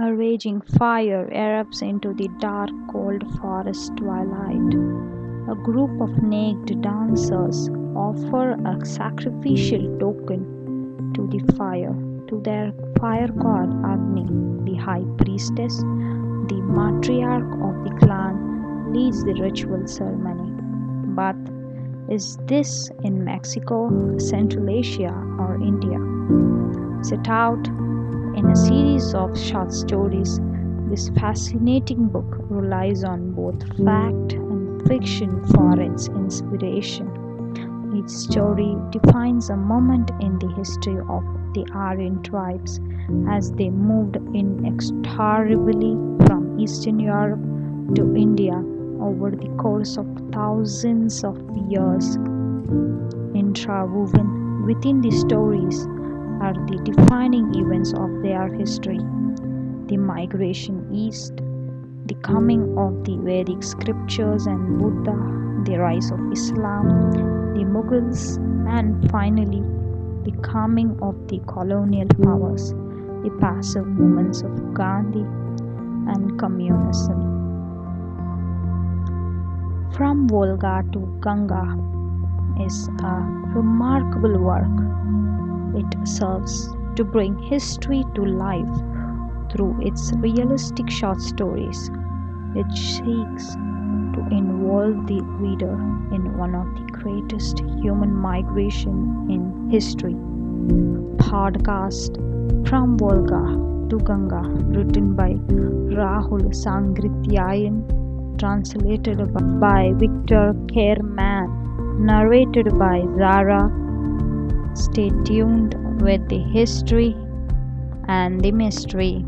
A raging fire erupts into the dark, cold forest twilight. A group of naked dancers offer a sacrificial token to the fire, to their fire god Agni, the high priestess, the matriarch of the clan, leads the ritual ceremony. But is this in Mexico, Central Asia, or India? Set out in a series of short stories, this fascinating book relies on both fact and fiction for its inspiration. Each story defines a moment in the history of the Aryan tribes as they moved inexorably from Eastern Europe to India over the course of thousands of years. Intrawoven within the stories are the defining events of their history the migration east, the coming of the Vedic scriptures and Buddha, the rise of Islam, the Mughals, and finally the coming of the colonial powers, the passive movements of Gandhi and communism. From Volga to Ganga is a remarkable work it serves to bring history to life through its realistic short stories, It seeks to involve the reader in one of the greatest human migration in history. Podcast from Volga to Ganga, written by Rahul Sankrityayan, translated by Victor Kiernan, narrated by Zara Stay tuned with the history and the mystery.